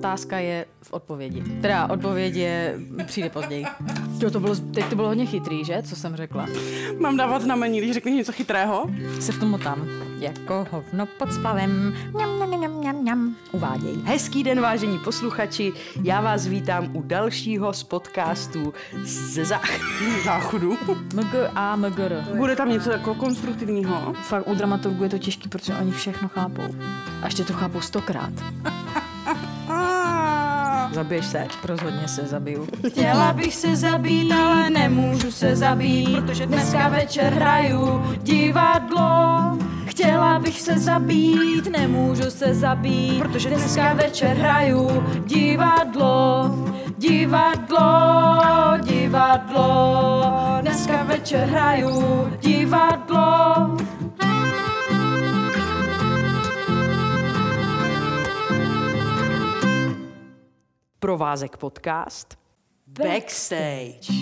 otázka je v odpovědi. Teda odpověď je, přijde později. Jo, to bylo, teď to bylo hodně chytrý, že? Co jsem řekla. Mám dávat znamení, když řekneš něco chytrého? Se v tom motám. Jako hovno pod spavem. Mňam, mňam, mňam, mňam, mňam. Uváděj. Hezký den, vážení posluchači. Já vás vítám u dalšího z podcastů ze zách... Záchodu. MG a MGR. Bude tam něco jako konstruktivního? Fakt u dramaturgu je to těžký, protože oni všechno chápou. A ještě to chápou stokrát. Zabiješ se? Rozhodně se zabiju. Chtěla bych se zabít, ale nemůžu se zabít, protože dneska večer hraju divadlo. Chtěla bych se zabít, nemůžu se zabít, protože dneska večer hraju divadlo. Divadlo, divadlo, dneska večer hraju divadlo. Provázek podcast Backstage.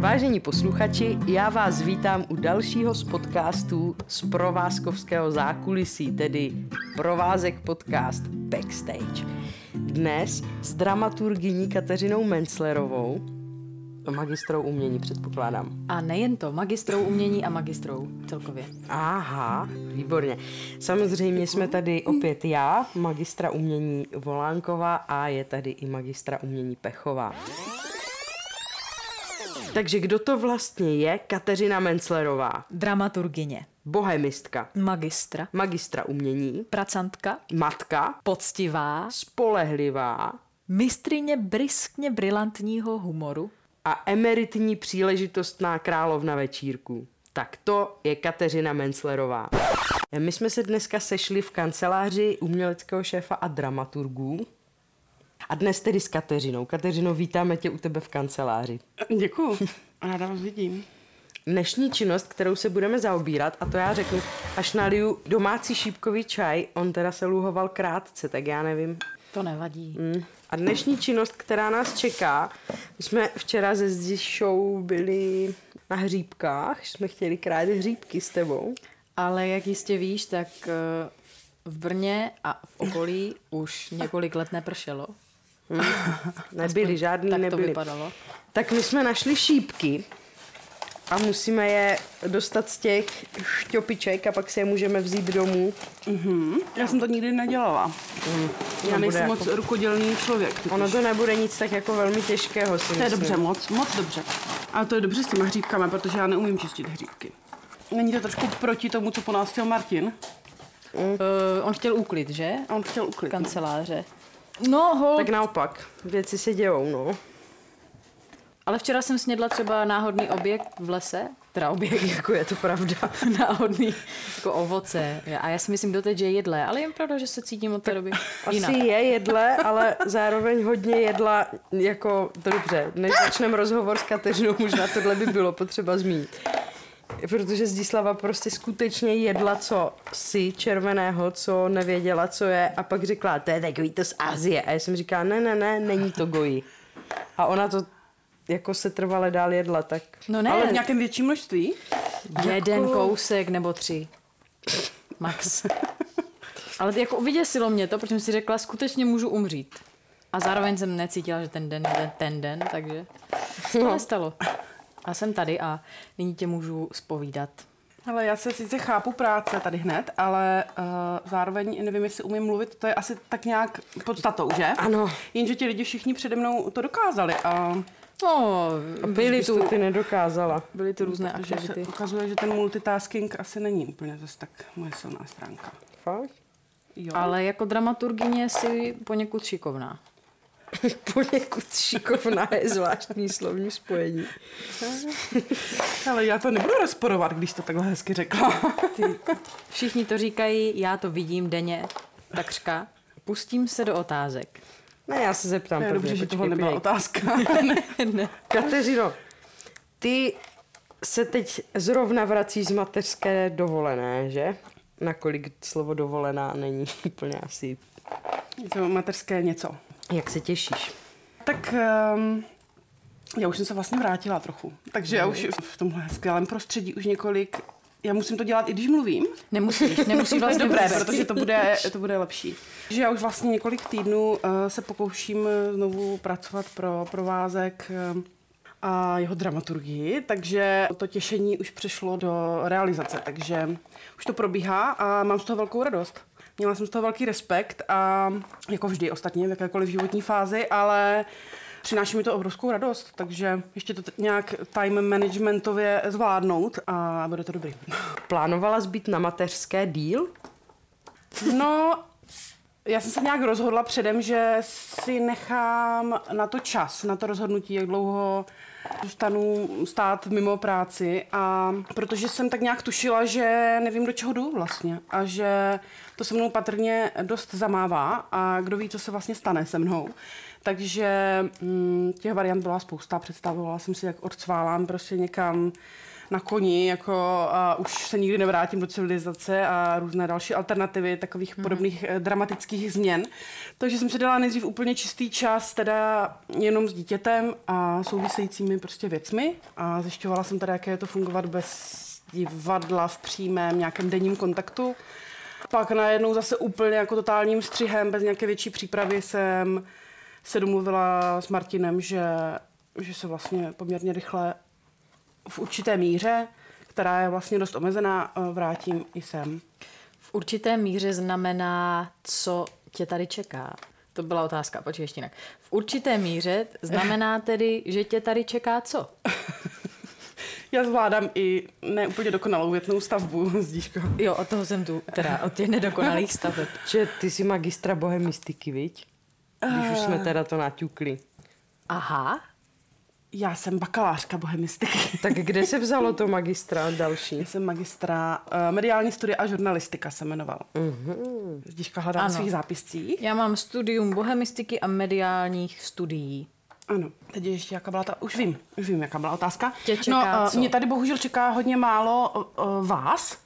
Vážení posluchači, já vás vítám u dalšího z podcastů z provázkovského zákulisí, tedy Provázek podcast Backstage. Dnes s dramaturgyní Kateřinou Menclerovou, magistrou umění předpokládám. A nejen to, magistrou umění a magistrou celkově. Aha, výborně. Samozřejmě jsme tady opět já, magistra umění Volánková a je tady i magistra umění Pechová. Takže kdo to vlastně je Kateřina Menclerová? Dramaturgině. Bohemistka, Magistra. magistra umění, Pracantka. matka, Poctivá. spolehlivá Mistrině briskně brilantního humoru. A emeritní příležitostná královna večírků. Tak to je Kateřina Menclerová. My jsme se dneska sešli v kanceláři uměleckého šéfa a dramaturgů. A dnes tedy s Kateřinou. Kateřino, vítáme tě u tebe v kanceláři. Děkuju. Ráda vás vidím. Dnešní činnost, kterou se budeme zaobírat, a to já řeknu, až naliju domácí šípkový čaj, on teda se luhoval krátce, tak já nevím. To nevadí. Mm. A dnešní činnost, která nás čeká, my jsme včera ze Zdišou byli na hříbkách, jsme chtěli krát hříbky s tebou. Ale jak jistě víš, tak eh, v Brně a v okolí už několik let nepršelo. Nebyli, žádný tak to nebyli. vypadalo. Tak my jsme našli šípky a musíme je dostat z těch šťopiček a pak si je můžeme vzít domů. Mhm. Já jsem to nikdy nedělala. Já Nebude nejsem jako- moc rukodělný člověk. totiž. Ono to nebude nic tak jako velmi těžkého, si To je myslím. dobře, moc, moc dobře. Ale to je dobře s těma hříbkami, protože já neumím čistit hříbky. Není to trošku proti tomu, co po nás chtěl Martin? Uh, on chtěl úklid, že? A on chtěl uklid. Kanceláře. No, hol. Tak naopak, věci se dějou, no. Ale včera jsem snědla třeba náhodný objekt v lese. Teda objekt, Jako je to pravda. náhodný jako ovoce. A já si myslím doteď, že je jedlé, ale je pravda, že se cítím od té doby Asi jinak. je jedle, ale zároveň hodně jedla, jako, to dobře, než začneme rozhovor s Kateřinou, možná tohle by bylo potřeba zmínit. Protože Zdislava prostě skutečně jedla co si červeného, co nevěděla, co je a pak řekla, to je takový to z Azie. A já jsem říkala, ne, ne, ne, není to goji. A ona to jako se trvale dál jedla, tak... No ne, Ale v nějakém větším množství? jeden kousek nebo tři. Max. Ale jako vyděsilo mě to, protože jsem si řekla, skutečně můžu umřít. A zároveň jsem necítila, že ten den je ten, ten den, takže se to No. nestalo. A jsem tady a nyní tě můžu spovídat. Ale já se sice chápu práce tady hned, ale uh, zároveň nevím, jestli umím mluvit, to je asi tak nějak podstatou, že? Ano. Jenže ti lidi všichni přede mnou to dokázali a No, byly tu, ty nedokázala. byly tu různé že se aktivity. ukazuje, že ten multitasking asi není úplně zase tak moje silná stránka. Fakt? Jo. Ale jako dramaturgině si poněkud šikovná. Poněkud šikovná je zvláštní slovní spojení. Ale já to nebudu rozporovat, když to takhle hezky řekla. Ty, všichni to říkají, já to vidím denně, takřka. Pustím se do otázek. Ne, já se zeptám prvně, dobře, že tohle nebyla otázka. ne. Kateřino, ty se teď zrovna vrací z mateřské dovolené, že? Nakolik slovo dovolená není úplně asi. Je to mateřské něco. Jak se těšíš? Tak um, já už jsem se vlastně vrátila trochu. Takže já už v tomhle skvělém prostředí už několik Já musím to dělat, i když mluvím. Nemusíš, nemusíš vlastně dobré, protože to bude, to bude lepší. Že já už vlastně několik týdnů uh, se pokouším eh, znovu pracovat pro provázek uh, a jeho dramaturgii, takže to těšení už přešlo do realizace, takže už to probíhá a mám z toho velkou radost. Měla jsem z toho velký respekt a jako vždy ostatně v jakékoliv životní fázi, ale přináší mi to obrovskou radost, takže ještě to t- nějak time managementově zvládnout a bude to dobrý. Plánovala být na mateřské díl? No, já jsem se nějak rozhodla předem, že si nechám na to čas, na to rozhodnutí, jak dlouho zůstanu stát mimo práci a protože jsem tak nějak tušila, že nevím, do čeho jdu vlastně a že to se mnou patrně dost zamává a kdo ví, co se vlastně stane se mnou. Takže mm, těch variant byla spousta, představovala jsem si, jak odcválám prostě někam na koni, jako a už se nikdy nevrátím do civilizace a různé další alternativy takových mm-hmm. podobných eh, dramatických změn. Takže jsem si dala nejdřív úplně čistý čas, teda jenom s dítětem a souvisejícími prostě věcmi a zjišťovala jsem teda, jaké je to fungovat bez divadla v přímém nějakém denním kontaktu. Pak najednou zase úplně jako totálním střihem, bez nějaké větší přípravy jsem se domluvila s Martinem, že, že se vlastně poměrně rychle v určité míře, která je vlastně dost omezená, eh, vrátím i sem. V určité míře znamená, co tě tady čeká. To byla otázka, počkej ještě jinak. V určité míře znamená tedy, že tě tady čeká co? Já zvládám i neúplně dokonalou větnou stavbu, Zdíško. Jo, od toho jsem tu, teda od těch nedokonalých staveb. Že ty jsi magistra bohemistiky, viď? Když už jsme teda to naťukli. Aha, Já jsem bakalářka bohemistiky. Tak kde se vzalo to magistra další? Já jsem magistra uh, mediální studie a žurnalistika se jmenovala. Uh-huh. Zdíška hledá Ano. svých zápiscích. já mám studium bohemistiky a mediálních studií. Ano, teď je ještě jaká byla ta, už vím, už vím, jaká byla otázka. Tě čeká no, co? mě tady bohužel čeká hodně málo uh, vás,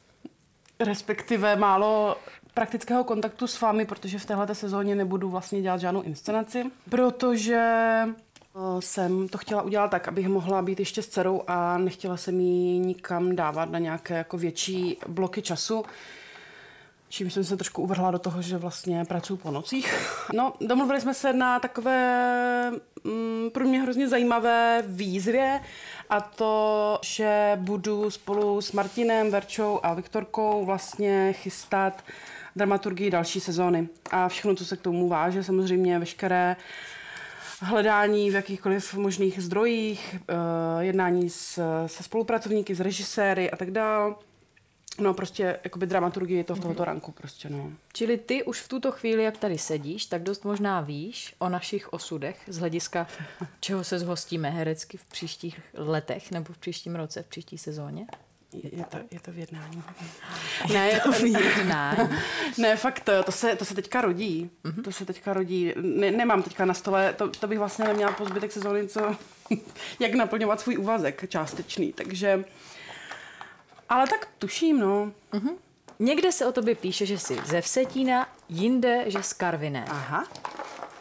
respektive málo praktického kontaktu s vámi, protože v téhle sezóně nebudu vlastně dělat žádnou inscenaci, protože uh, jsem to chtěla udělat tak, abych mohla být ještě s dcerou a nechtěla jsem ji nikam dávat na nějaké jako větší bloky času. Čím jsem se trošku uvrhla do toho, že vlastně pracuji po nocích. No, domluvili jsme se na takové mm, pro mě hrozně zajímavé výzvě a to, že budu spolu s Martinem, Verčou a Viktorkou vlastně chystat dramaturgii další sezóny. A všechno, co se k tomu váže, samozřejmě veškeré hledání v jakýchkoliv možných zdrojích, eh, jednání s, se spolupracovníky, s režiséry a tak dál. No prostě jakoby dramaturgii to tohoto ranku prostě, no. Čili ty už v tuto chvíli, jak tady sedíš, tak dost možná víš o našich osudech z hlediska, čeho se zhostíme herecky v příštích letech nebo v příštím roce, v příští sezóně? Je, to, je to v jednání. Ne, je to, Jednání. ne, fakt, to, to, se, to se teďka rodí. Mhm. Mm-hmm. To se teďka rodí. Ne, nemám teďka na stole, to, to bych vlastně neměla po zbytek sezóny, co, jak naplňovat svůj úvazek částečný, takže... Ale tak tuším, no. Někde se o tobě píše, že jsi ze Vsetína, jinde, že z Karviné. Aha,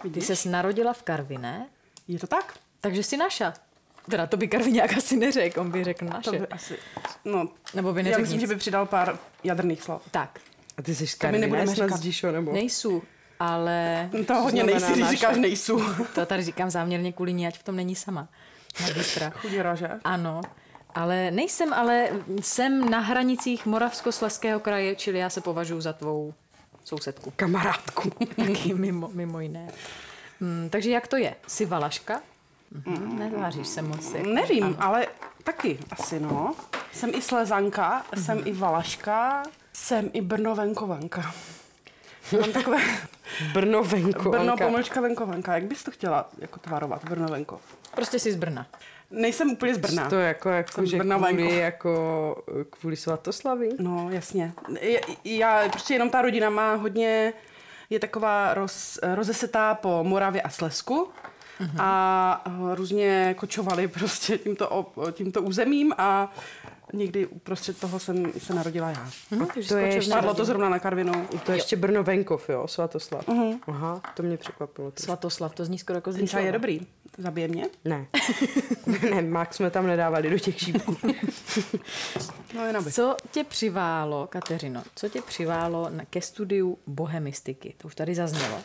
Ty vidíš, ses narodila v Karviné, je to tak? takže jsi naša. Teda to by Karviňák asi neřekl, on by řekl naše. To by asi, no, Nebo by já neřekl myslím, nic. že by přidal pár jadrných slov. Tak, A ty jsi z. Zdíšo, nebo? nejsou, ale To hodně znamená nejsi, když říkáš nejsou. to tady říkám záměrně kvůli ní, ať v tom není sama. Magistra. Chudě že? Ano, ale nejsem, ale jsem na hranicích Moravskoslezského kraje, čili já se považuji za tvou sousedku. Kamarádku. Taky mimo, mimo jiné. Hmm, takže jak to je? Jsi Valaška? Mhm, netváříš se moc. Jako, Nevím, ano. ale taky asi, no. Jsem i Slezanka, Mhm. jsem i Valaška, jsem i Brno venkovanka. Mám takové Brno venku. Brno pomlčka venkovanka. Jak bys to chtěla jako tvarovat, Brno venkov? Prostě jsi z Brna. Nejsem úplně z Brna. To jako, jako Jsem že Brna kvůli, jako, kvůli svatoslavy. No, jasně. Je- Já, prostě jenom ta rodina má hodně, je taková roz, rozesetá po Moravě a Slesku a eh, různě kočovali prostě tímto, tímto územím a někdy uprostřed toho jsem se narodila já. Hm, takže to je ještě- Padlo to zrovna na Karvinu. To je ještě Brno venkov, jo, Svatoslav. Mhm. Aha, to mě překvapilo. trošku. Svatoslav, to zní skoro jako z Ten čaj je dobrý. Zabije mě? Ne. ne, Max jsme tam nedávali do těch šípků. No jen aby. Co tě přiválo, Kateřino, co tě přiválo na- ke studiu bohemistiky? To už tady zaznělo.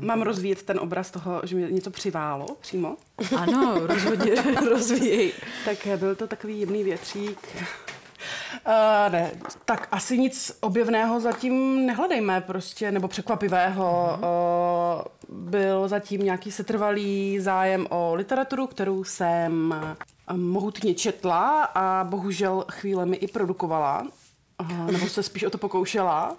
Mám rozvíjet ten obraz toho, že mě něco přiválo přímo. Ano, rozhodně rozvíjej. Tak byl to takový jemný větřík. Uh, ne, tak asi nic objevného zatím nehledejme prostě, nebo překvapivého. Uh, byl zatím nějaký setrvalý zájem o literaturu, kterou jsem eh, mohutně četla a bohužel chvílemi i produkovala. Uh, nebo se spíš o to pokoušela.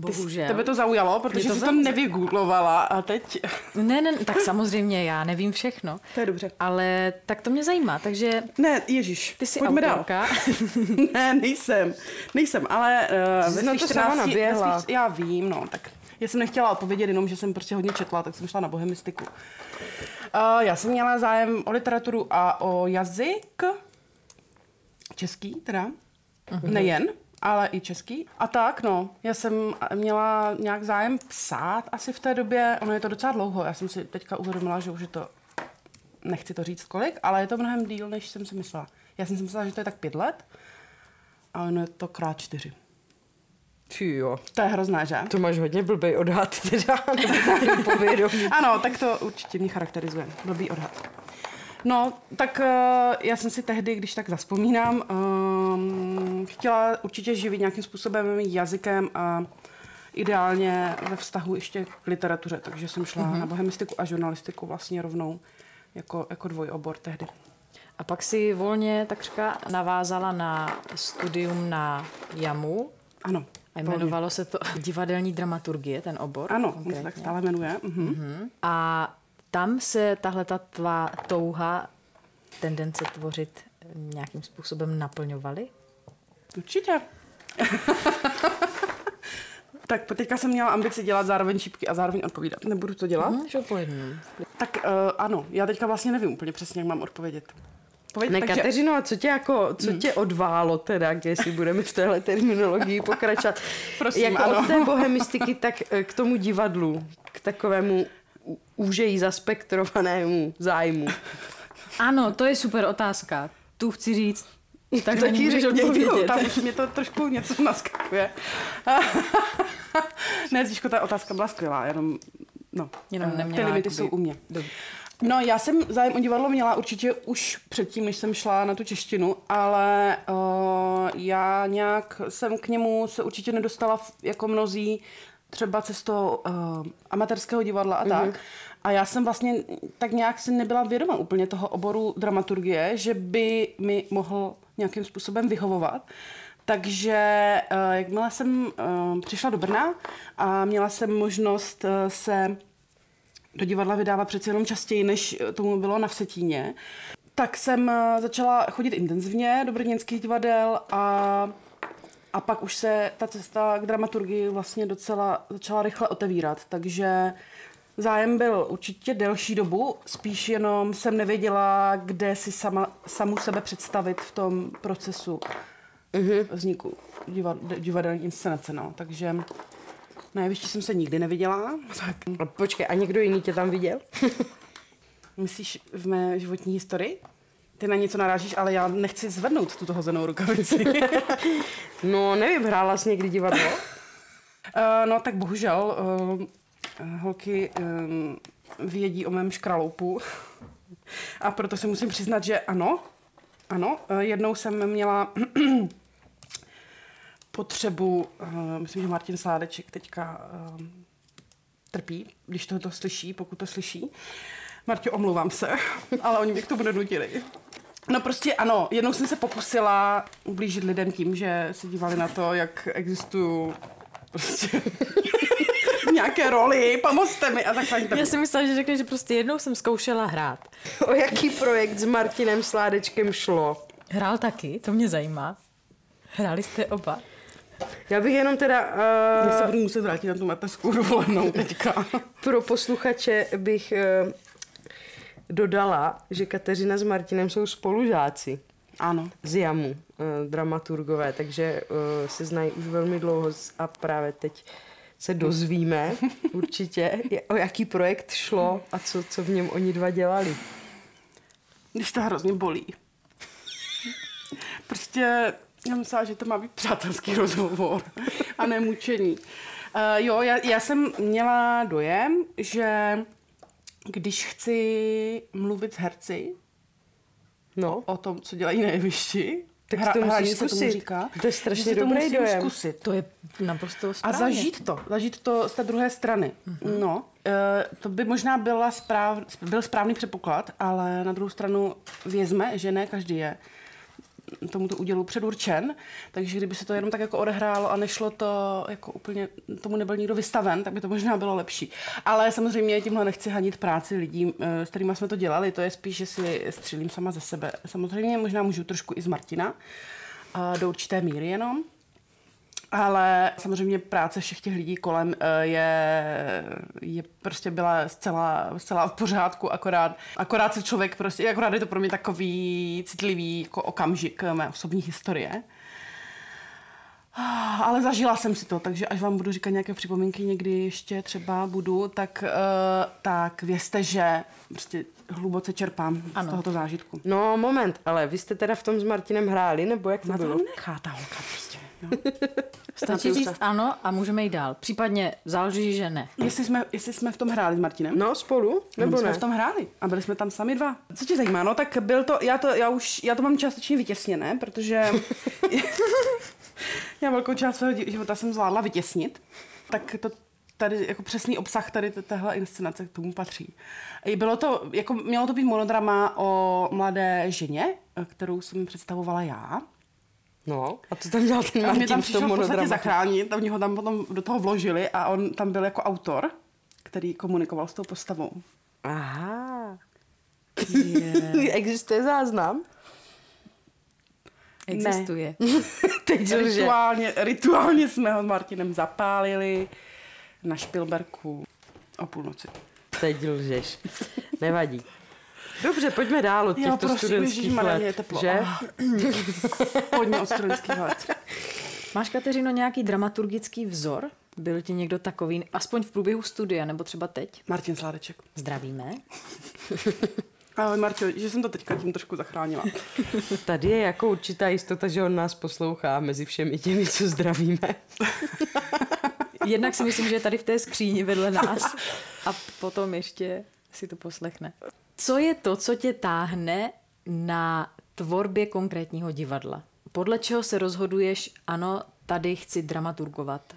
Bohužel. Tebe to zaujalo, protože Mě to jsi to nevygooglovala a teď... Ne, ne, tak samozřejmě já nevím všechno. To je dobře. Ale tak to mě zajímá, takže Ne, Ježíš, ty jsi pojďme dál. autorka. ne, nejsem. Nejsem, ale uh, Jsi na to sama naběhla. ve svých, já vím, no, tak já jsem nechtěla odpovědět jenom, že jsem prostě hodně četla, tak jsem šla na bohemistiku. Uh, já jsem měla zájem o literaturu a o jazyk. Český teda. Uh-huh. Nejen, ale i český. A tak, no, já jsem měla nějak zájem psát asi v té době, ono je to docela dlouho, já jsem si teďka uvědomila, že už je to, nechci to říct kolik, ale je to mnohem díl, než jsem si myslela. Já jsem si myslela, že to je tak pět let, ale ono je to krát čtyři. Či jo. To je hrozné, že? To máš hodně blbej odhad teda, nebo taky povědomí. Ano, tak to určitě mě charakterizuje. Blbý odhad. No, tak uh, já jsem si tehdy, když tak zaspomínám, um, chtěla určitě živit nějakým způsobem jazykem a ideálně ve vztahu ještě k literatuře, takže jsem šla mm-hmm. na bohemistiku a žurnalistiku vlastně rovnou jako, jako dvojobor tehdy. A pak si volně takřka navázala na studium na JAMu Ano. a jmenovalo se to divadelní dramaturgie, ten obor. Ano, on se konkrétně. tak stále jmenuje. Mhm. A tam se tahle ta tvá touha, tendence tvořit nějakým způsobem naplňovaly? Určitě. tak teďka jsem měla ambici dělat zároveň šípky a zároveň odpovídat. Nebudu to dělat. Po jednom. Tak uh, ano, já teďka vlastně nevím úplně přesně, jak mám odpovědět. Pověď, Ne, takže, Kateřino, a co tě, jako, co tě odválo teda, jestli budeme v téhle terminologii pokračovat? Prosím, jako ano. od té bohemistiky, tak eh, k tomu divadlu, k takovému ú- úžeji zaspektrovanému zájmu. Ano, to je super otázka. Tu chci říct. Tak ji můžeš řekni, tam už mě to trošku něco naskakuje. ne, Zíško, ta otázka byla skvělá, jenom, no, Jenom eh, neměla ty limity jakoby- jsou u mě. Dobře. No, já jsem zájem o divadlo měla určitě už předtím, než jsem šla na tu češtinu, ale uh, já nějak jsem k němu se určitě nedostala jako mnozí třeba cestou uh, amatérského divadla a tak. A já jsem vlastně tak nějak si nebyla vědoma úplně toho oboru dramaturgie, že by mi mohl nějakým způsobem vyhovovat. Takže uh, jakmile jsem uh, přišla do Brna a měla jsem možnost uh, se do divadla vydávat přeci jenom častěji, než tomu bylo na Vsetíně. Tak jsem začala chodit intenzivně do brněnských divadel a, a pak už se ta cesta k dramaturgii vlastně docela začala rychle otevírat. Takže zájem byl určitě delší dobu, spíš jenom jsem nevěděla, kde si sama, samu sebe představit v tom procesu vzniku divad- divadelní inscenace. No. Takže na jevišti jsem se nikdy neviděla. Tak počkej, a někdo jiný tě tam viděl? Myslíš v mé životní historii? Ty na něco narážíš, ale já nechci zvednout tuto hozenou rukavici. No, nevím, hrála jsi někdy divadlo? uh, no tak bohužel uh, holky um, vědí o mém škraloupu. A proto se musím přiznat, že ano. Ano, uh, jednou jsem měla potřebu, uh, myslím, že Martin Sládeček teďka uh, trpí, když to, to slyší, pokud to slyší. Martě, omlouvám se, ale oni mě k tomu donutili. No prostě ano, jednou jsem se pokusila ublížit lidem tím, že se dívali na to, jak existuju prostě nějaké roli, pomozte mi a takhle. Já si myslela, že řekneš, že prostě jednou jsem zkoušela hrát. O jaký projekt s Martinem Sládečkem šlo? Hrál taky, to mě zajímá. Hráli jste oba? Já bych jenom teda Já se uh, budu muset vrátit na tu mateřskou dovolenou teďka. pro posluchače bych uh, dodala, že Kateřina s Martinem jsou spolužáci Ano. z JAMu, uh, dramaturgové, takže uh, se znají už velmi dlouho a právě teď se dozvíme určitě, o jaký projekt šlo a co, co v něm oni dva dělali. Když to hrozně bolí. Prostě já myslela, že to má být přátelský rozhovor a ne mučení. Uh, jo, já, já jsem měla dojem, že když chci mluvit s herci No, o tom, co dělají na jevišti, Tak hra- to musíš hraní se tomu zkusit. říká, To je strašně to dobrý musím dojem. zkusit. To je naprosto A správně. zažít to, zažít to z té druhé strany. Mm-hmm. No, e, to by možná byla správ, byl správný předpoklad, ale na druhou stranu vězme, že ne každý je tomuto údělu předurčen, takže kdyby se to jenom tak jako odehrálo a nešlo to jako úplně, tomu nebyl nikdo vystaven, tak by to možná bylo lepší. Ale samozřejmě tímhle nechci hanit práci lidí, eh, s kterými jsme to dělali, to je spíš, že si střílím sama ze sebe. Samozřejmě možná můžu trošku i z Martina, do určité míry jenom, ale samozřejmě práce všech těch lidí kolem eh, je, je prostě byla zcela, zcela v pořádku, akorát, akorát se člověk prostě, akorát je to pro mě takový citlivý jako okamžik mé osobní historie. Ah, Ale zažila jsem si to, takže až vám budu říkat nějaké připomínky někdy ještě třeba budu, tak, uh, tak vězte, že prostě hluboce čerpám ano. Z tohoto zážitku. no moment, ale vy jste teda v tom s Martinem hráli, nebo jak to Na to bylo? nechá ta holka prostě. No. Stačí říct ano a můžeme jít dál. Případně záleží, že ne. Jestli, jsme, jestli jsme v tom hráli s Martinem? No, spolu, Nebo nebo jsme ne? v tom hráli a byli jsme tam sami dva. Co tě zajímá? No tak byl to, já to, já už, já to mám částečně vytěsněné, protože já velkou část svého života jsem zvládla vytěsnit. Tak to tady jako přesný obsah tady téhle inscenace k tomu patří. I Bylo to, jako mělo to být monodrama o mladé ženě, kterou jsem představovala já. No, a co tam dělal ten A mě Martin tam v přišel tom v podstatě monodramatu? zachránit, oni ho tam potom do toho vložili a on tam byl jako autor, který komunikoval s tou postavou. Aha. Existuje záznam? Existuje. Teď. Rituálně, rituálně jsme ho s Martinem zapálili na Špilberku o půlnoci. Teď lžeš. Nevadí. Dobře, pojďme dál od těchto studentských ježišmarja, mě je let. teplo. Že? Ah. Hodně od studentských let. Máš, Kateřino, nějaký dramaturgický vzor? Byl ti někdo takový, aspoň v průběhu studia, nebo třeba teď? Martin Sládeček. Zdravíme. Ahoj Martio, že jsem to teďka tím trošku zachránila. Tady je jako určitá jistota, že on nás poslouchá mezi všemi těmi, co zdravíme. Jednak si myslím, že je tady v té skříni vedle nás a potom ještě si to poslechne. Co je to, co tě táhne na tvorbě konkrétního divadla? Podle čeho se rozhoduješ, ano, tady chci dramaturgovat?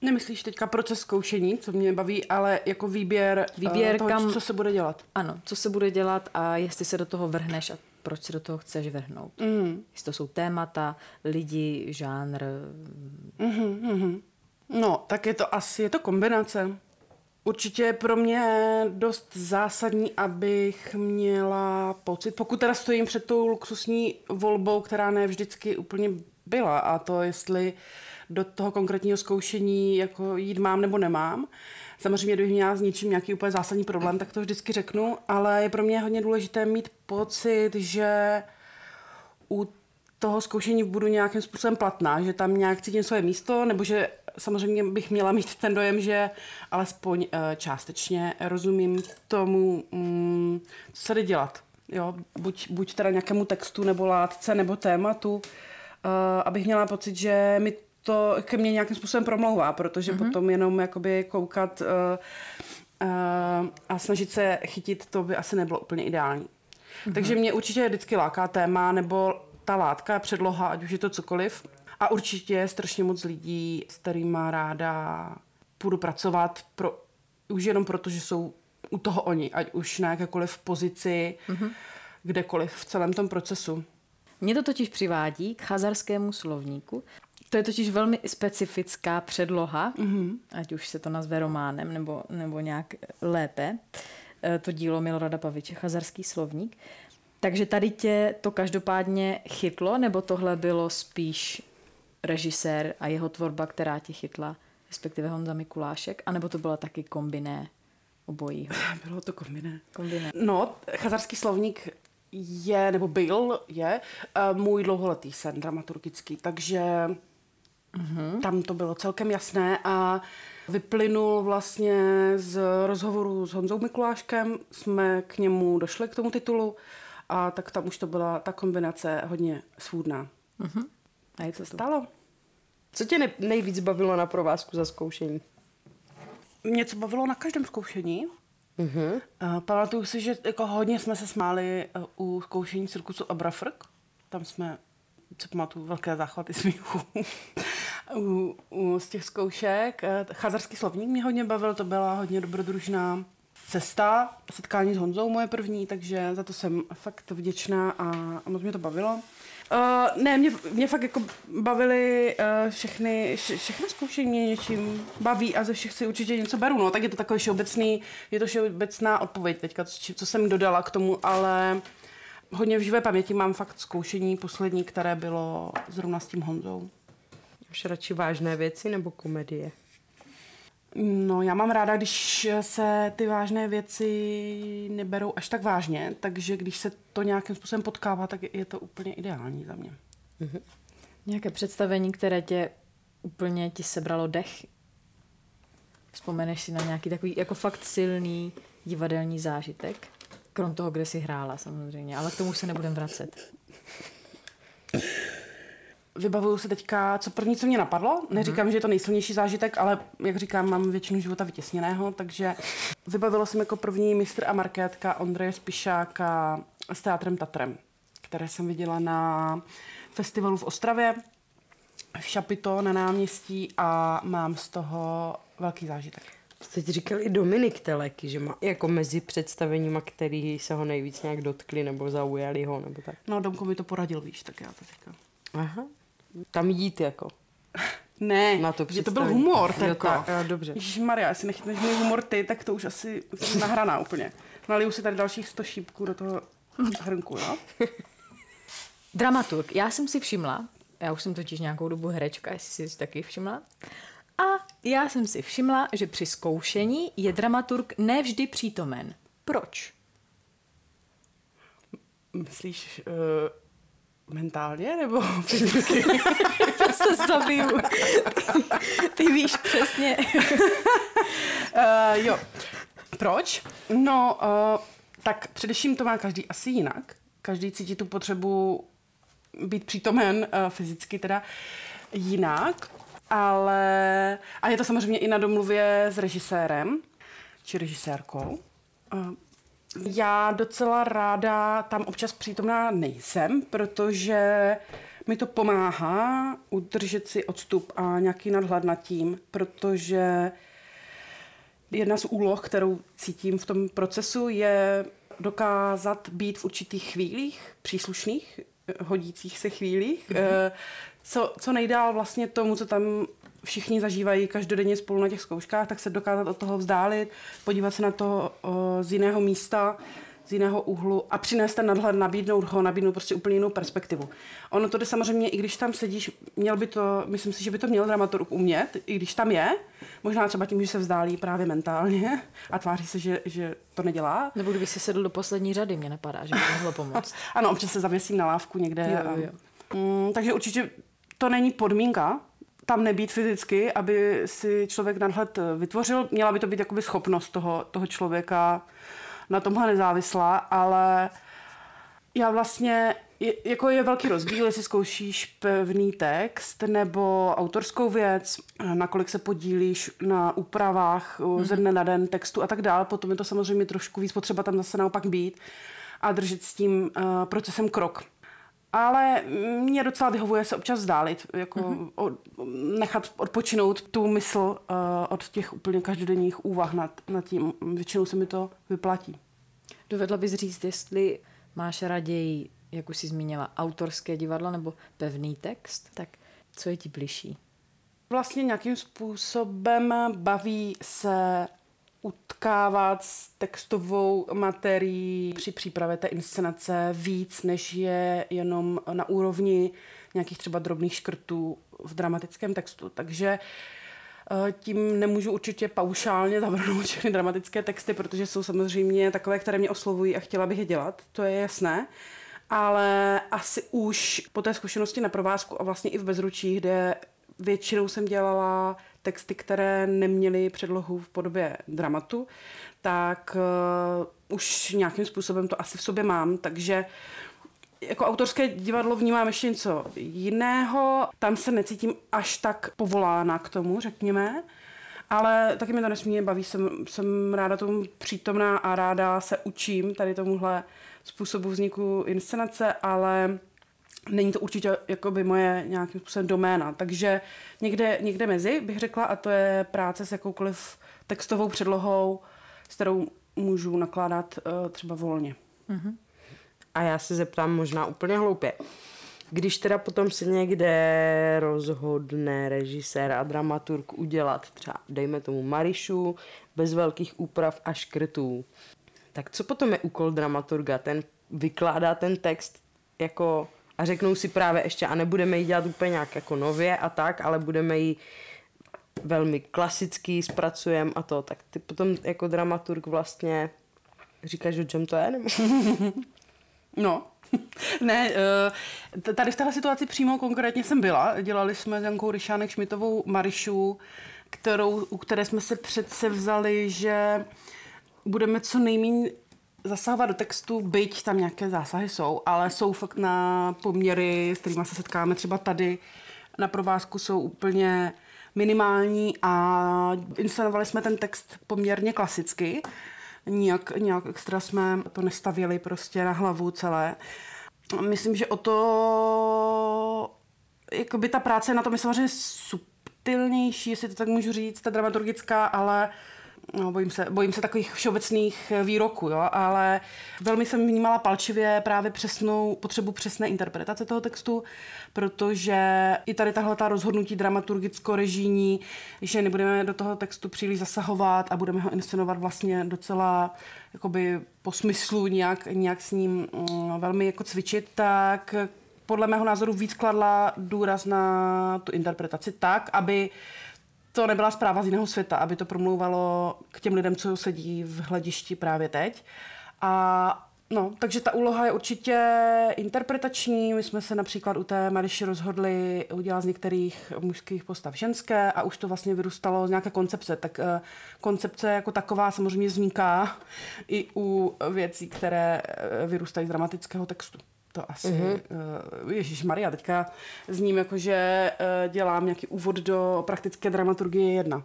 Nemyslíš teďka proces zkoušení, co mě baví, ale jako výběr, Výběr, eh, toho, kam- co se bude dělat. Ano, co se bude dělat a jestli se do toho vrhneš a proč se do toho chceš vrhnout. Mm. Jestli to jsou témata, lidi, žánr. No, tak je to asi, je to kombinace. Určitě je pro mě dost zásadní, abych měla pocit, pokud teda stojím před tou luxusní volbou, která ne vždycky úplně byla, a to jestli do toho konkrétního zkoušení jako jít mám nebo nemám. Samozřejmě, kdybych měla s něčím nějaký úplně zásadní problém, tak to vždycky řeknu, ale je pro mě hodně důležité mít pocit, že u toho zkoušení budu nějakým způsobem platná, že tam nějak cítím svoje místo, nebo že samozřejmě bych měla mít ten dojem, že alespoň eh, částečně rozumím tomu, mm, co se jde dělat. Jo? Buď, buď teda nějakému textu, nebo látce, nebo tématu, eh, abych měla pocit, že mi to ke mně nějakým způsobem promlouvá, protože mm-hmm. potom jenom jakoby koukat eh, a snažit se chytit, to by asi nebylo úplně ideální. Mm-hmm. Takže mě určitě vždycky láká téma nebo ta látka, předloha, ať už je to cokoliv. A určitě je strašně moc lidí, s kterými ráda půjdu pracovat, pro, už jenom proto, že jsou u toho oni, ať už na jakékoliv pozici, mm-hmm. kdekoliv v celém tom procesu. Mě to totiž přivádí k chazarskému slovníku. To je totiž velmi specifická předloha, mm-hmm. ať už se to nazve románem nebo, nebo nějak lépe. E, To dílo Milorada Paviče, Chazarský slovník. Takže tady tě to každopádně chytlo, nebo tohle bylo spíš režisér a jeho tvorba, která tě chytla, respektive Honza Mikulášek, anebo to byla taky kombiné obojího? Bylo to kombiné. Kombiné. No, chazarský slovník je, nebo byl, je uh, můj dlouholetý sen dramaturgický, takže Mm-hmm. Tam to bylo celkem jasné a vyplynul vlastně z rozhovoru s Honzou Mikuláškem, jsme k němu došli k tomu titulu a tak tam už to byla ta kombinace hodně svůdná. Uh-huh. A je to to. Stalo. Co tě ne- nejvíc bavilo na provázku za zkoušení? Mě co bavilo na každém zkoušení. Mhm. Uh, pamatuju si, že jako hodně jsme se smáli uh, u zkoušení cirkusu Abrafrk. Tam jsme, co pamatuju, velké záchvaty smíchu. u, u, z těch zkoušek. Uh, chazarský slovník mě hodně bavil, to byla hodně dobrodružná cesta, setkání s Honzou moje první, takže za to jsem fakt vděčná a, a moc mě to bavilo. Uh, ne, mě, mě fakt jako bavily uh, všechny, vše, všechny zkoušení mě něčím baví a ze všech si určitě něco beru, no, tak je to takový všeobecný, je to všeobecná odpověď teďka, co, co jsem dodala k tomu, ale hodně v živé paměti mám fakt zkoušení poslední, které bylo zrovna s tím Honzou. Máš radši vážné věci nebo komedie? No, já mám ráda, když se ty vážné věci neberou až tak vážně, takže když se to nějakým způsobem potkává, tak je to úplně ideální za mě. Nějaké představení, které tě úplně ti sebralo dech? Vzpomeneš si na nějaký takový jako fakt silný divadelní zážitek? Krom toho, kde jsi hrála samozřejmě, ale k tomu se nebudem vracet. Vybavuju se teďka, co první, co mě napadlo. Neříkám, že je to nejsilnější zážitek, ale jak říkám, mám většinu života vytěsněného, takže vybavilo jsem jako první mistr a markétka Ondreje Spišáka s teatrem Tatrem, které jsem viděla na festivalu v Ostravě, v Šapito na náměstí a mám z toho velký zážitek. Teď říkal i Dominik Teleky, že má jako mezi představeníma, který se ho nejvíc nějak dotkli nebo zaujali ho, nebo tak. No, Domko mi to poradil, víš, tak já to říkám. Aha. Tam jít jako. Ne, Na to že to byl humor, Jo, Terko. tak, jo, dobře. Maria, jestli nechytneš můj humor ty, tak to už asi jsem nahraná úplně. Naliju si tady dalších 100 šípků do toho hrnku, jo? Dramaturg. Já jsem si všimla, já už jsem totiž nějakou dobu herečka, jestli jsi taky všimla, a já jsem si všimla, že při zkoušení je dramaturg nevždy přítomen. Proč? Myslíš uh, mentálně nebo fyzicky? Já se zabiju. Ty víš přesně. uh, jo. Proč? No, uh, tak především to má každý asi jinak. Každý cítí tu potřebu být přítomen uh, fyzicky teda jinak, ale a je to samozřejmě i na domluvě s režisérem či režisérkou. Uh, já docela ráda tam občas přítomná nejsem, protože mi to pomáhá udržet si odstup a nějaký nadhled nad tím, protože jedna z úloh, kterou cítím v tom procesu, je dokázat být v určitých chvílích, příslušných, hodících se chvílích, mm-hmm. co, co nejdál vlastně tomu, co tam všichni zažívají každodenně spolu na těch zkouškách, tak se dokázat od toho vzdálit, podívat se na to z jiného místa, z jiného úhlu a přinést ten nadhled, nabídnout ho, nabídnout prostě úplně jinou perspektivu. Ono to jde samozřejmě, i když tam sedíš, měl by to, myslím si, že by to měl dramaturg umět, i když tam je, možná třeba tím, že se vzdálí právě mentálně a tváří se, že, že to nedělá. Nebo kdyby si sedl do poslední řady, mě napadá, že by to mohlo pomoct. Ano, občas se zavěsím na lávku někde. Jo, a- jo. Mm, takže určitě to není podmínka, tam nebýt fyzicky, aby si člověk nadhled vytvořil. Měla by to být jakoby schopnost toho, toho člověka na tomhle nezávislá, ale já vlastně, je, jako je velký rozdíl, jestli zkoušíš pevný text nebo autorskou věc, nakolik se podílíš na úpravách mm-hmm. ze dne na den textu a tak dál. Potom je to samozřejmě trošku víc potřeba tam zase naopak být a držet s tím uh, procesem krok. Ale mě docela vyhovuje se občas vzdálit, jako mm-hmm. od, nechat odpočinout tu mysl uh, od těch úplně každodenních úvah nad, nad tím. Většinou se mi to vyplatí. Dovedla bys říct, jestli máš raději, jak už jsi zmínila, autorské divadlo nebo pevný text, tak co je ti bližší? Vlastně nějakým způsobem baví se utkávat s textovou materií při přípravě té inscenace víc, než je jenom na úrovni nějakých třeba drobných škrtů v dramatickém textu. Takže eh, tím nemůžu určitě paušálně zavrhnout všechny dramatické texty, protože jsou samozřejmě takové, které mě oslovují a chtěla bych je dělat, to je jasné. Ale asi už po té zkušenosti na provázku a vlastně i v bezručí, kde většinou jsem dělala texty, které neměly předlohu v podobě dramatu, tak uh, už nějakým způsobem to asi v sobě mám, takže jako autorské divadlo vnímám ještě něco jiného. Tam se necítím až tak povolána k tomu, řekněme. Ale taky mi to nesmírně baví, jsem, jsem ráda tomu přítomná a ráda se učím tady tomuhle způsobu vzniku inscenace, ale není to určitě jakoby moje nějakým způsobem doména. Takže někde, někde mezi bych řekla, a to je práce s jakoukoliv textovou předlohou, s kterou můžu nakládat uh, třeba volně. Mm-hmm. A já se zeptám možná úplně hloupě. Když teda potom se někde rozhodne režisér a dramaturg udělat třeba, dejme tomu Marišu, bez velkých úprav a škrtů, tak co potom je úkol dramaturga? Ten vykládá ten text jako a řeknou si právě ještě a nebudeme ji dělat úplně nějak jako nově a tak, ale budeme ji velmi klasický zpracujeme a to, tak ty potom jako dramaturg vlastně říkáš, o čem to je? Nebo? No, ne, eh, tady v této situaci přímo konkrétně jsem byla. Dělali jsme s Jankou Ryšánek Šmitovou Marišu, kterou, u které jsme se přece vzali, že budeme co nejméně zasahovat do textu, byť tam nějaké zásahy jsou, ale jsou fakt na poměry, s kterými se setkáme třeba tady na provázku, jsou úplně minimální a inscenovali jsme ten text poměrně klasicky. Nijak, nějak extra jsme to nestavili prostě na hlavu celé. Myslím, že o to jakoby ta práce na tom je samozřejmě subtilnější, jestli to tak můžu říct, ta dramaturgická, ale no, bojím, se, bojím se takových všeobecných výroků, jo, ale velmi jsem vnímala palčivě právě přesnou potřebu přesné interpretace toho textu, protože i tady tahle ta rozhodnutí dramaturgicko-režijní, že nebudeme do toho textu příliš zasahovat a budeme ho inscenovat vlastně docela jakoby po smyslu nějak, nějak s ním mm, velmi jako cvičit, tak podle mého názoru víc kladla důraz na tu interpretaci tak, aby to nebyla zpráva z jiného světa, aby to promlouvalo k těm lidem, co sedí v hledišti právě teď. A No, takže ta úloha je určitě interpretační. My jsme se například u té Mariši rozhodli udělat z některých mužských postav ženské a už to vlastně vyrůstalo z nějaké koncepce. Tak uh, koncepce jako taková samozřejmě vzniká i u věcí, které eh, vyrůstají z dramatického textu. To asi, mm-hmm. uh, Ježíš Maria, teďka zním jako, že uh, dělám nějaký úvod do praktické dramaturgie jedna.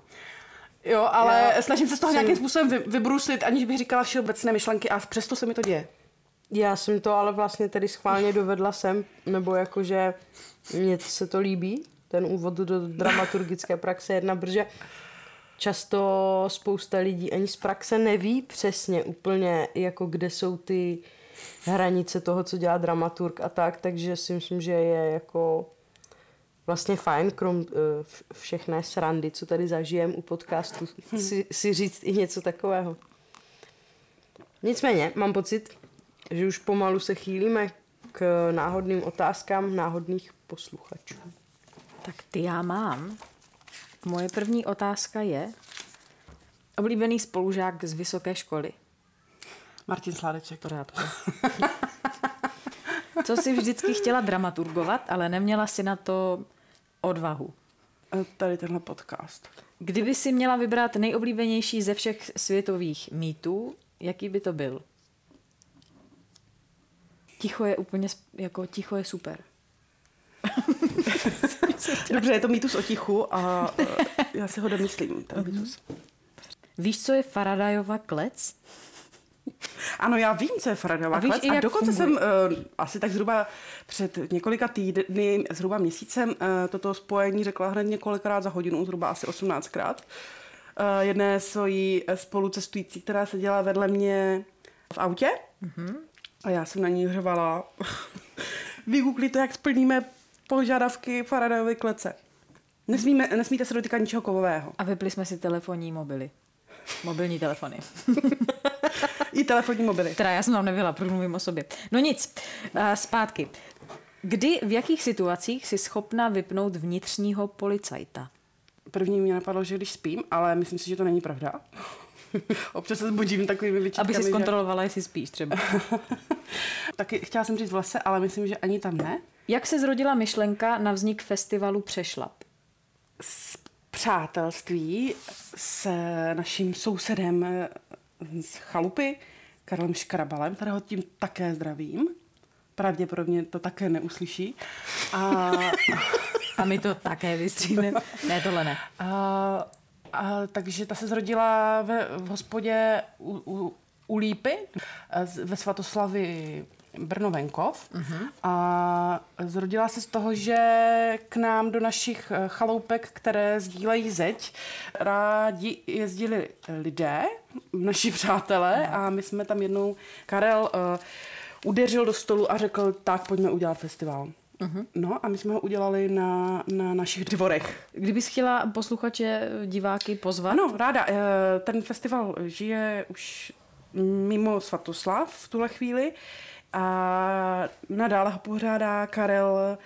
Jo, ale Já snažím se z toho jsem... nějakým způsobem vy, vybruslit, aniž bych říkala všeobecné myšlenky a přesto se mi to děje. Já jsem to ale vlastně tedy schválně dovedla sem, nebo jakože mně se to líbí, ten úvod do dramaturgické praxe jedna, protože často spousta lidí ani z praxe neví přesně úplně, jako kde jsou ty hranice toho, co dělá dramaturg a tak, takže si myslím, že je jako vlastně fajn, krom uh, všechné srandy, co tady zažijem u podcastu, si, si říct i něco takového. Nicméně, mám pocit, že už pomalu se chýlíme k náhodným otázkám náhodných posluchačů. Tak ty já mám. Moje první otázka je, oblíbený spolužák z vysoké školy. Martin Sládeček. Pořádku. Co si vždycky chtěla dramaturgovat, ale neměla si na to odvahu? E, tady tenhle podcast. Kdyby si měla vybrat nejoblíbenější ze všech světových mýtů, jaký by to byl? Ticho je úplně, jako ticho je super. Dobře, je to mýtus o tichu a uh, já si ho domyslím, ten mýtus. Víš, co je Faradajova klec? Ano, já vím, co je Faradajova klec a dokonce funguje. jsem uh, asi tak zhruba před několika týdny, zhruba měsícem, uh, toto spojení řekla hned několikrát za hodinu, zhruba asi 18krát. Uh, jedné svojí spolucestující, která seděla vedle mě v autě mm-hmm. a já jsem na ní hřovala. Vygooglíte, jak splníme požadavky Faradajovy klece. Nesmíme, nesmíte se dotýkat ničeho kovového. A vypli jsme si telefonní mobily. Mobilní telefony. I telefonní mobily. Teda já jsem tam nevěla, promluvím o sobě. No nic, zpátky. Kdy, v jakých situacích jsi schopna vypnout vnitřního policajta? První mě napadlo, že když spím, ale myslím si, že to není pravda. Občas se zbudím takovými vyčítkami. Aby si zkontrolovala, že... jestli spíš třeba. Taky chtěla jsem říct v lese, ale myslím, že ani tam ne. Jak se zrodila myšlenka na vznik festivalu Přešlap? z přátelství s naším sousedem eh, z chalupy, Karlem Škrabalem, kterého tím také zdravím. Pravděpodobně to také neuslyší. A, A my to také vystříme. Ne, tohle ne. a, a, takže ta se zrodila ve, v hospodě u, u, u Lípy eh, ve Svatoslavi Brno Venkov uh-huh. a zrodila se z toho, že k nám do našich eh, chaloupek, které sdílejí zeď, rádi jezdili lidé, naši přátelé a my jsme tam jednou, Karel uh, udeřil do stolu a řekl, tak pojďme udělat festival. Uh-huh. No a my jsme ho udělali na, na našich dvorech. Kdybys chtěla posluchače, diváky pozvat, Ano, ráda. Eh, Ten festival žije už mimo Svatoslav v tuhle chvíli a nadále ho pořádá Karel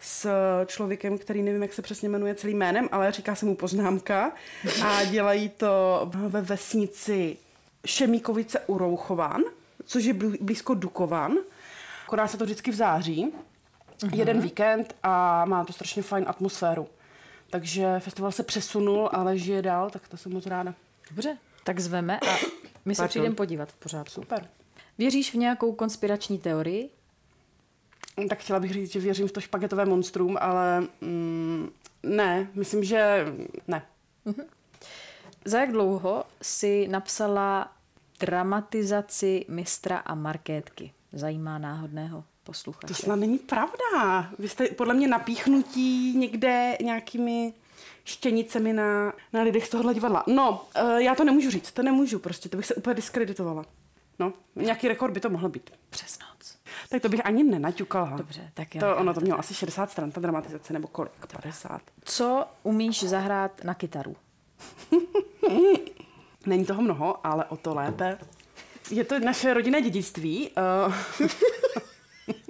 s člověkem, který nevím, jak se přesně jmenuje celým jménem, ale říká se mu poznámka a dělají to ve vesnici Šemíkovice u Rouchovan, což je blí- blízko Dukovan. Koná se to vždycky v září, jeden víkend a má to strašně fajn atmosféru. Takže festival se přesunul, ale žije dál, tak to jsem moc ráda. dobře, tak zveme a my se přijdeme podívat v pořádku. Super. Věříš v nějakou konspirační teorii? Tak chtěla bych říct, že věřím v to špagetové monstrum, ale mm, ne, myslím, že ne. Za jak dlouho si napsala dramatizaci mistra a markétky? Zajímá náhodného posluchače. To snad není pravda. Vy jste podle mě napíchnutí někde nějakými štěnicemi na, na lidech z tohohle divadla. No, uh, já to nemůžu říct, to nemůžu prostě, to bych se úplně diskreditovala. No, nějaký rekord by to mohl být. Přes noc. Tak to bych ani nenaťukala. Dobře, tak jo. To, ono to mělo asi 60 stran, ta dramatizace, nebo kolik? 50. Co umíš zahrát na kytaru? Není toho mnoho, ale o to lépe. Je to naše rodinné dědictví. eh.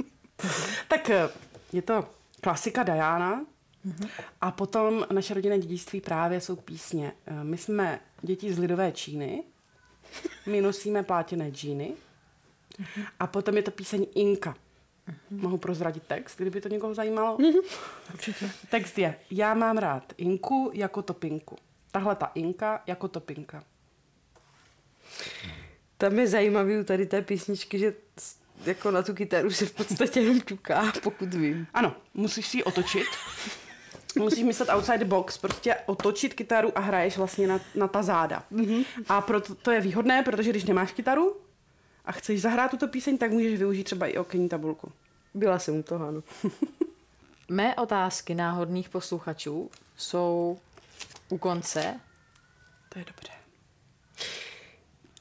tak eh, je to klasika Diana. A potom naše rodinné dědictví právě jsou písně. Eh, My jsme děti z lidové Číny, my nosíme plátěné džíny a potom je to píseň Inka. Mohu prozradit text, kdyby to někoho zajímalo? Určitě. Text je, já mám rád Inku jako topinku. Tahle ta Inka jako topinka. Tam je zajímavý u tady té písničky, že jako na tu kytaru se v podstatě jenom ťuká, pokud vím. Ano, musíš si ji otočit. Musíš myslet outside the box, prostě otočit kytaru a hraješ vlastně na, na ta záda. Mm-hmm. A proto to je výhodné, protože když nemáš kytaru a chceš zahrát tuto píseň, tak můžeš využít třeba i okenní tabulku. Byla jsem u toho, ano. Mé otázky náhodných posluchačů jsou u konce. To je dobře.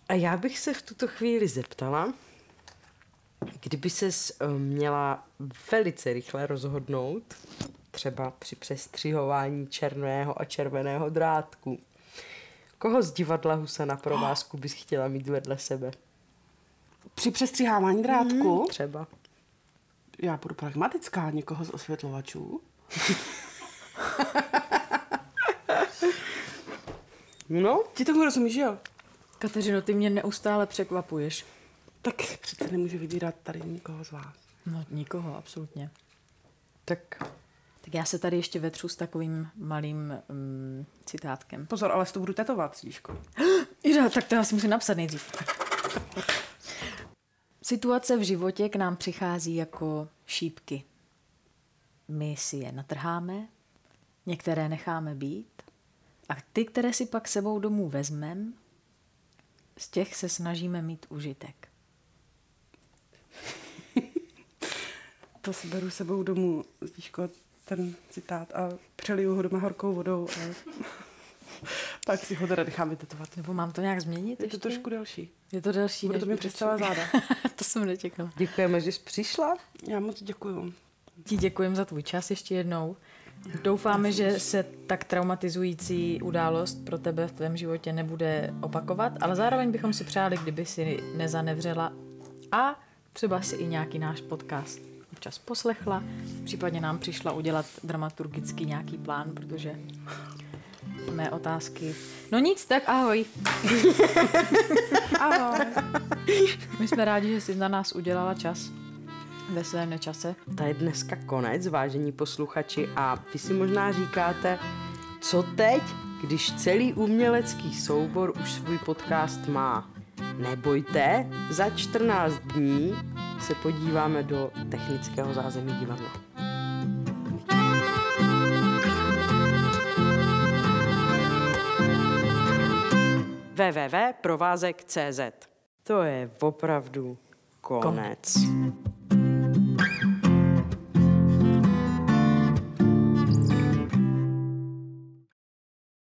A já bych se v tuto chvíli zeptala, kdyby se měla velice rychle rozhodnout, třeba při přestřihování černého a červeného drátku, koho z divadla Husa na provázku bys chtěla mít vedle sebe? Při přestřihávání drátku, Třeba. já budu pragmatická, někoho z osvětlovačů. No, Ti tomu rozumíš, že jo? Kateřino, ty mě neustále překvapuješ. Tak přece nemůžu vybírat tady nikoho z vás. No, nikoho, absolutně. tak Tak já se tady ještě vetřu s takovým malým um, citátkem. Pozor, ale si to budu tetovat, Stíško. Ira, tak to já si musím napsat nejdřív. Situace v životě k nám přichází jako šípky. My si je natrháme, některé necháme být a ty, které si pak sebou domů vezmem, z těch se snažíme mít užitek. To si beru sebou domů, Stíško, ten citát a přeliju ho doma horkou vodou a pak si ho teda nechám vytetovat. Nebo mám to nějak změnit Je to ještě? trošku delší. Je to delší. Bude to mi přes celá záda. to jsem nečekala. děkujeme, že jsi přišla. Já moc děkuju. Ti děkujeme za tvůj čas ještě jednou. Doufáme, že se tak traumatizující událost pro tebe v tvém životě nebude opakovat, ale zároveň bychom si přáli, kdyby si nezanevřela a třeba si i nějaký náš podcast občas poslechla, případně nám přišla udělat dramaturgický nějaký plán, protože mé otázky... No nic, tak ahoj. Ahoj. My jsme rádi, že jsi na nás udělala čas ve svém nečase. Ta je dneska konec, vážení posluchači, a vy si možná říkáte, Co teď, když celý umělecký soubor už svůj podcast má? Nebojte, za 14 dní se podíváme do technického zázemí divadla. www.provázek.cz To je opravdu konec. konec.